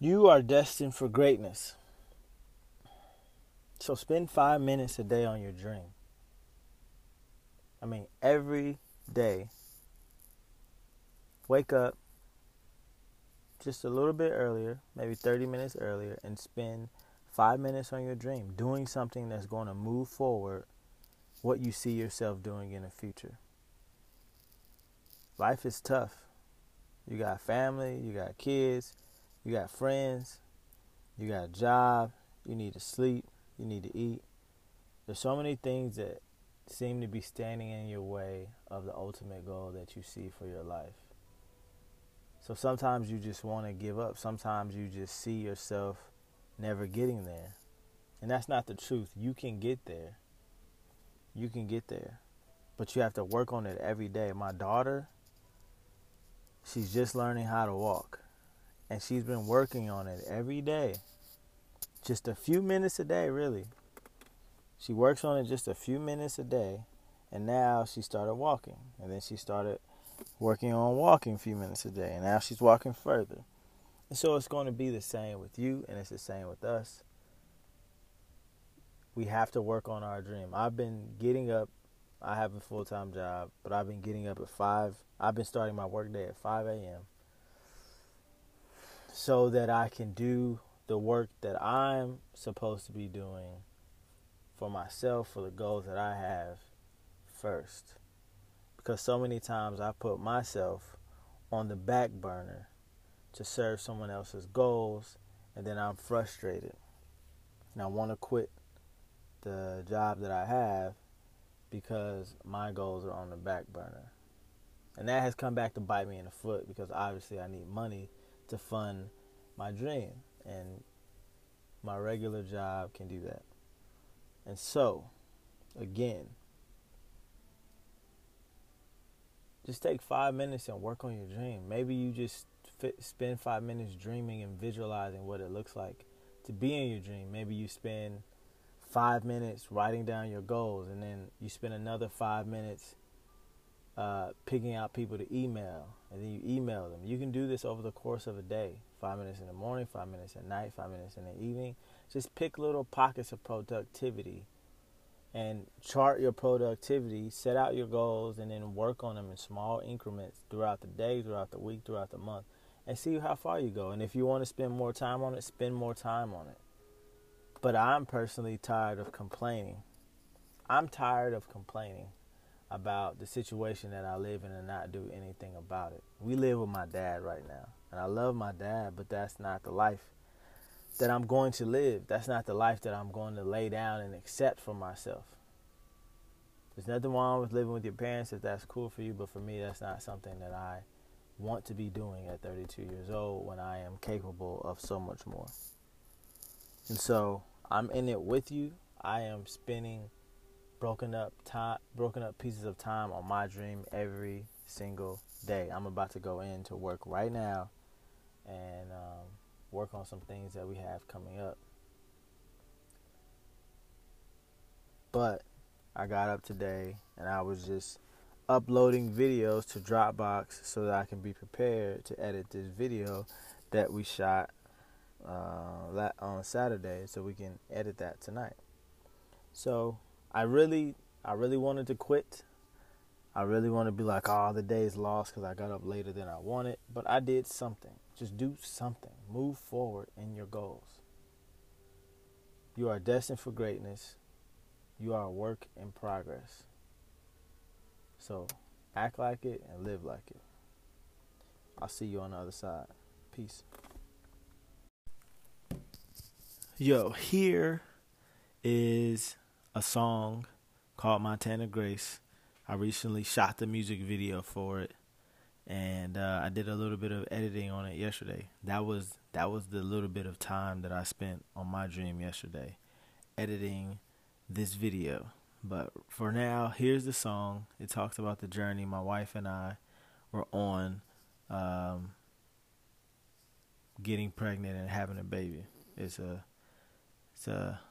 You are destined for greatness. So spend five minutes a day on your dream. I mean, every day. Wake up just a little bit earlier, maybe 30 minutes earlier, and spend five minutes on your dream, doing something that's going to move forward what you see yourself doing in the future. Life is tough. You got family, you got kids, you got friends, you got a job, you need to sleep, you need to eat. There's so many things that seem to be standing in your way of the ultimate goal that you see for your life. So sometimes you just want to give up. Sometimes you just see yourself never getting there. And that's not the truth. You can get there. You can get there. But you have to work on it every day. My daughter, she's just learning how to walk. And she's been working on it every day. Just a few minutes a day, really. She works on it just a few minutes a day. And now she started walking. And then she started working on walking a few minutes a day. And now she's walking further. And so it's going to be the same with you, and it's the same with us. We have to work on our dream. I've been getting up. I have a full time job, but I've been getting up at 5. I've been starting my workday at 5 a.m. so that I can do the work that I'm supposed to be doing for myself, for the goals that I have first. Because so many times I put myself on the back burner to serve someone else's goals, and then I'm frustrated. And I want to quit the job that I have because my goals are on the back burner. And that has come back to bite me in the foot because obviously I need money to fund my dream. And my regular job can do that. And so, again, just take five minutes and work on your dream. Maybe you just fit, spend five minutes dreaming and visualizing what it looks like to be in your dream. Maybe you spend five minutes writing down your goals, and then you spend another five minutes uh, picking out people to email, and then you email them. You can do this over the course of a day five minutes in the morning, five minutes at night, five minutes in the evening. Just pick little pockets of productivity and chart your productivity, set out your goals, and then work on them in small increments throughout the day, throughout the week, throughout the month and see how far you go. And if you want to spend more time on it, spend more time on it. But I'm personally tired of complaining. I'm tired of complaining about the situation that I live in and not do anything about it. We live with my dad right now. And I love my dad, but that's not the life that I'm going to live. That's not the life that I'm going to lay down and accept for myself. There's nothing wrong with living with your parents if that's cool for you, but for me, that's not something that I want to be doing at 32 years old when I am capable of so much more. And so I'm in it with you. I am spending broken up time, broken up pieces of time on my dream every single day. I'm about to go in to work right now and um, work on some things that we have coming up. But I got up today and I was just uploading videos to Dropbox so that I can be prepared to edit this video that we shot uh, on Saturday, so we can edit that tonight. So I really, I really wanted to quit. I really want to be like, oh, the day's lost because I got up later than I wanted. But I did something. Just do something. Move forward in your goals. You are destined for greatness. You are a work in progress. So act like it and live like it. I'll see you on the other side. Peace. Yo, here is a song called Montana Grace. I recently shot the music video for it, and uh, I did a little bit of editing on it yesterday. That was that was the little bit of time that I spent on my dream yesterday, editing this video. But for now, here's the song. It talks about the journey my wife and I were on um, getting pregnant and having a baby. It's a it's a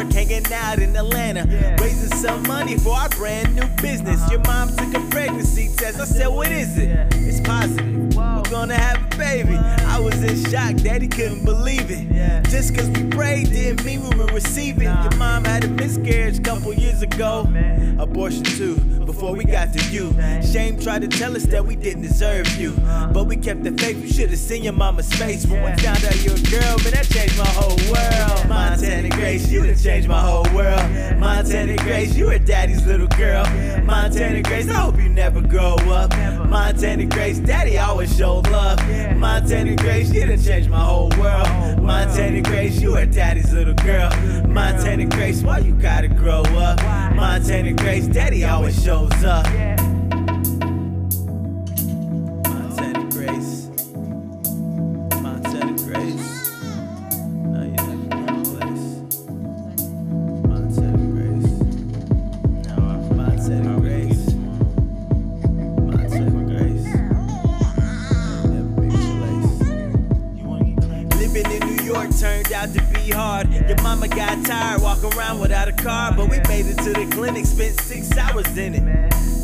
to York, hanging out in Atlanta, yeah. raising some money for our brand new business. Uh-huh. Your mom took a pregnancy test. I said, What is it? Yeah. It's positive. Whoa. We're gonna have a baby. I was in shock, daddy couldn't believe it. Yeah. Just cause we prayed didn't mean we would receive it. Nah. Your mom had a miscarriage a couple years ago. Oh, Abortion too, before we got to you. Shame tried to tell us that we didn't deserve you. Uh-huh. But we kept the faith, you should've seen your mama's face when we found out you're a girl, man, that changed my whole world. Montana Grace, you done changed my whole world. Montana Grace, you a daddy's little girl. Montana Grace, I hope you never grow up. Montana Grace, daddy always showed love. Montana Grace, you done changed my whole world. Montana Grace, you a daddy's little girl. Montana Grace, why you gotta grow up? Montana Grace, daddy always shows up. Walking around without a car, but we made it to the clinic, spent six hours in it.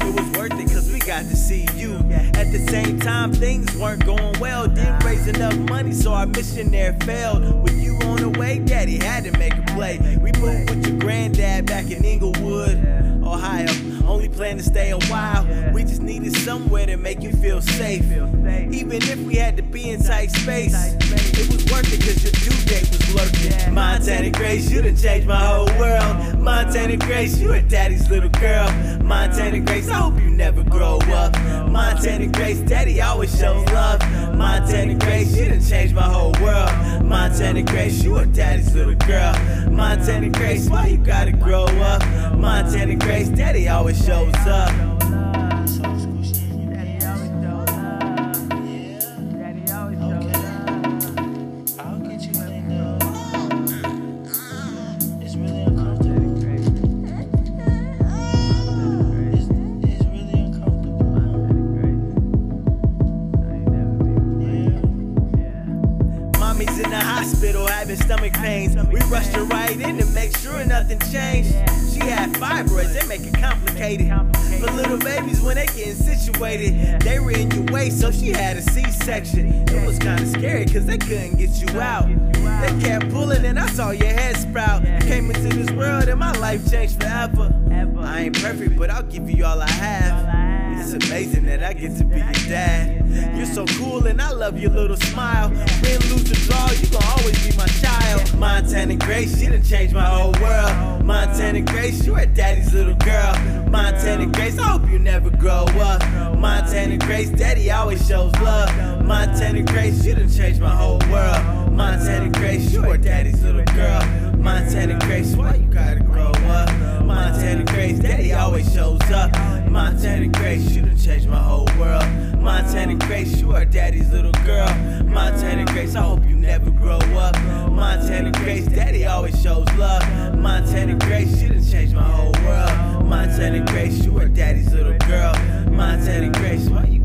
It was worth it cause we got to see you. At the same time, things weren't going well. Didn't raise enough money, so our mission there failed. With you on the way, daddy had to make a play. We moved with your granddad back in Inglewood. Plan to stay a while. We just needed somewhere to make you feel safe. Even if we had to be in tight space, it was worth it cause your due date was lurking. Montana Grace, you done changed my whole world. Montana Grace, you a daddy's little girl. Montana Grace, I hope you never grow up. Montana Grace, daddy always shows love. Montana Grace, you done changed my whole world. Montana Grace, you a daddy's little girl. Montana Grace, why you gotta grow up? Montana Grace, daddy always shows up. Hospital having stomach pains. We rushed her right in to make sure nothing changed. She had fibroids, they make it complicated. But little babies, when they getting situated, they were in your way, so she had a C-section. It was kinda scary, cause they couldn't get you out. They kept pulling and I saw your head sprout. Came into this world and my life changed forever. I ain't perfect, but I'll give you all I have. It's amazing that I get to be your dad. You're so cool and I love your little smile. Win, lose, or draw, you gon' always be my child. Montana Grace, she done changed my whole world. Montana Grace, you're a daddy's little girl. Montana Grace, I hope you never grow up. Montana Grace, daddy always shows love. Montana Grace, you done changed my whole world. Montana Grace, you are daddy's little girl. Montana Grace, why you gotta grow up? Montana Grace, daddy always shows up. Montana Grace, you done changed my whole world. Montana Grace, you are daddy's little girl. Montana Grace, I hope you never grow up. Montana Grace, daddy always shows love. Montana Grace, you done changed my whole world. Montana Grace, you are daddy's little girl. Montana Grace, why you